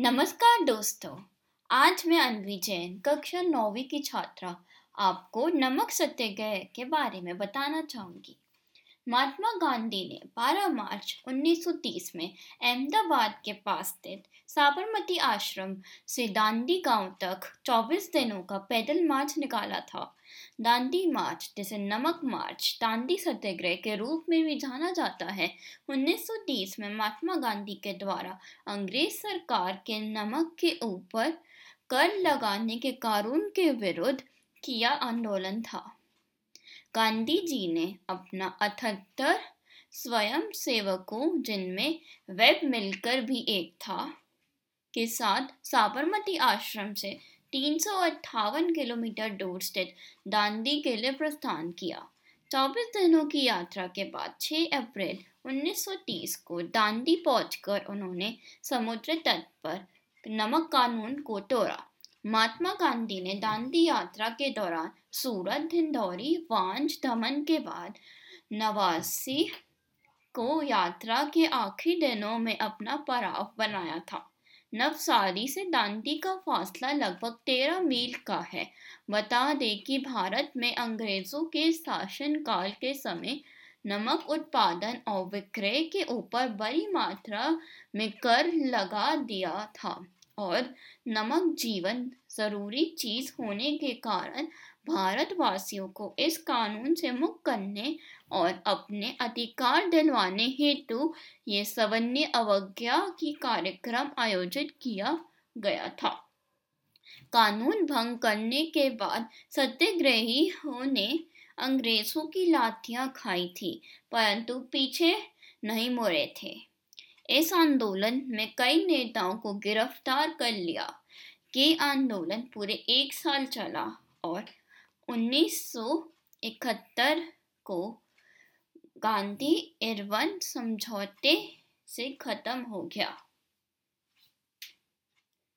नमस्कार दोस्तों, आज मैं अनवी जैन, कक्षा नौवीं की छात्रा, आपको नमक सत्याग्रह के बारे में बताना चाहूँगी। महात्मा गांधी ने 12 मार्च 1930 में अहमदाबाद के पास स्थित साबरमती आश्रम से दांडी गाँव तक 24 दिनों का पैदल मार्च निकाला था। दांडी मार्च, जिसे नमक मार्च, दांडी सत्याग्रह के रूप में भी जाना जाता है 1930 में महात्मा गांधी के द्वारा अंग्रेज़ सरकार के नमक के ऊपर कर लगाने के कानून के विरुद्ध किया आंदोलन था। गांधी जी ने अपना अठहत्तर स्वयं सेवकों, जिनमें वेब मिलकर भी एक था, के साथ साबरमती आश्रम से तीन सौ अट्ठावन किलोमीटर दूर स्थित दांडी के लिए प्रस्थान किया। चौबीस दिनों की यात्रा के बाद 6 अप्रैल 1930 को दांडी पहुंचकर उन्होंने समुद्र तट पर नमक कानून को तोड़ा। महात्मा गांधी ने दांडी यात्रा के दौरान सूरत धिंडौरी वांझ, दमन के बाद नवासी को यात्रा के आखिरी दिनों में अपना पड़ाव बनाया था। नवसारी से दांडी का फासला लगभग तेरह मील का है। बता दें कि भारत में अंग्रेज़ों के शासनकाल के समय नमक उत्पादन और विक्रय के ऊपर बड़ी मात्रा में कर लगा दिया था। और नमक जीवन ज़रूरी चीज़ होने के कारण भारतवासियों को इस कानून से मुक्त करने और अपने अधिकार दिलवाने हेतु ये सवन्य अवज्ञा की कार्यक्रम आयोजित किया गया था। कानून भंग करने के बाद सत्याग्रहियों ने अंग्रेज़ों की लाठियाँ खाई थी, परंतु पीछे नहीं मुड़े थे। इस आंदोलन में कई नेताओं को गिरफ़्तार कर लिया। ये आंदोलन पूरे एक साल चला और 1971 को गांधी इरवन समझौते से खत्म हो गया।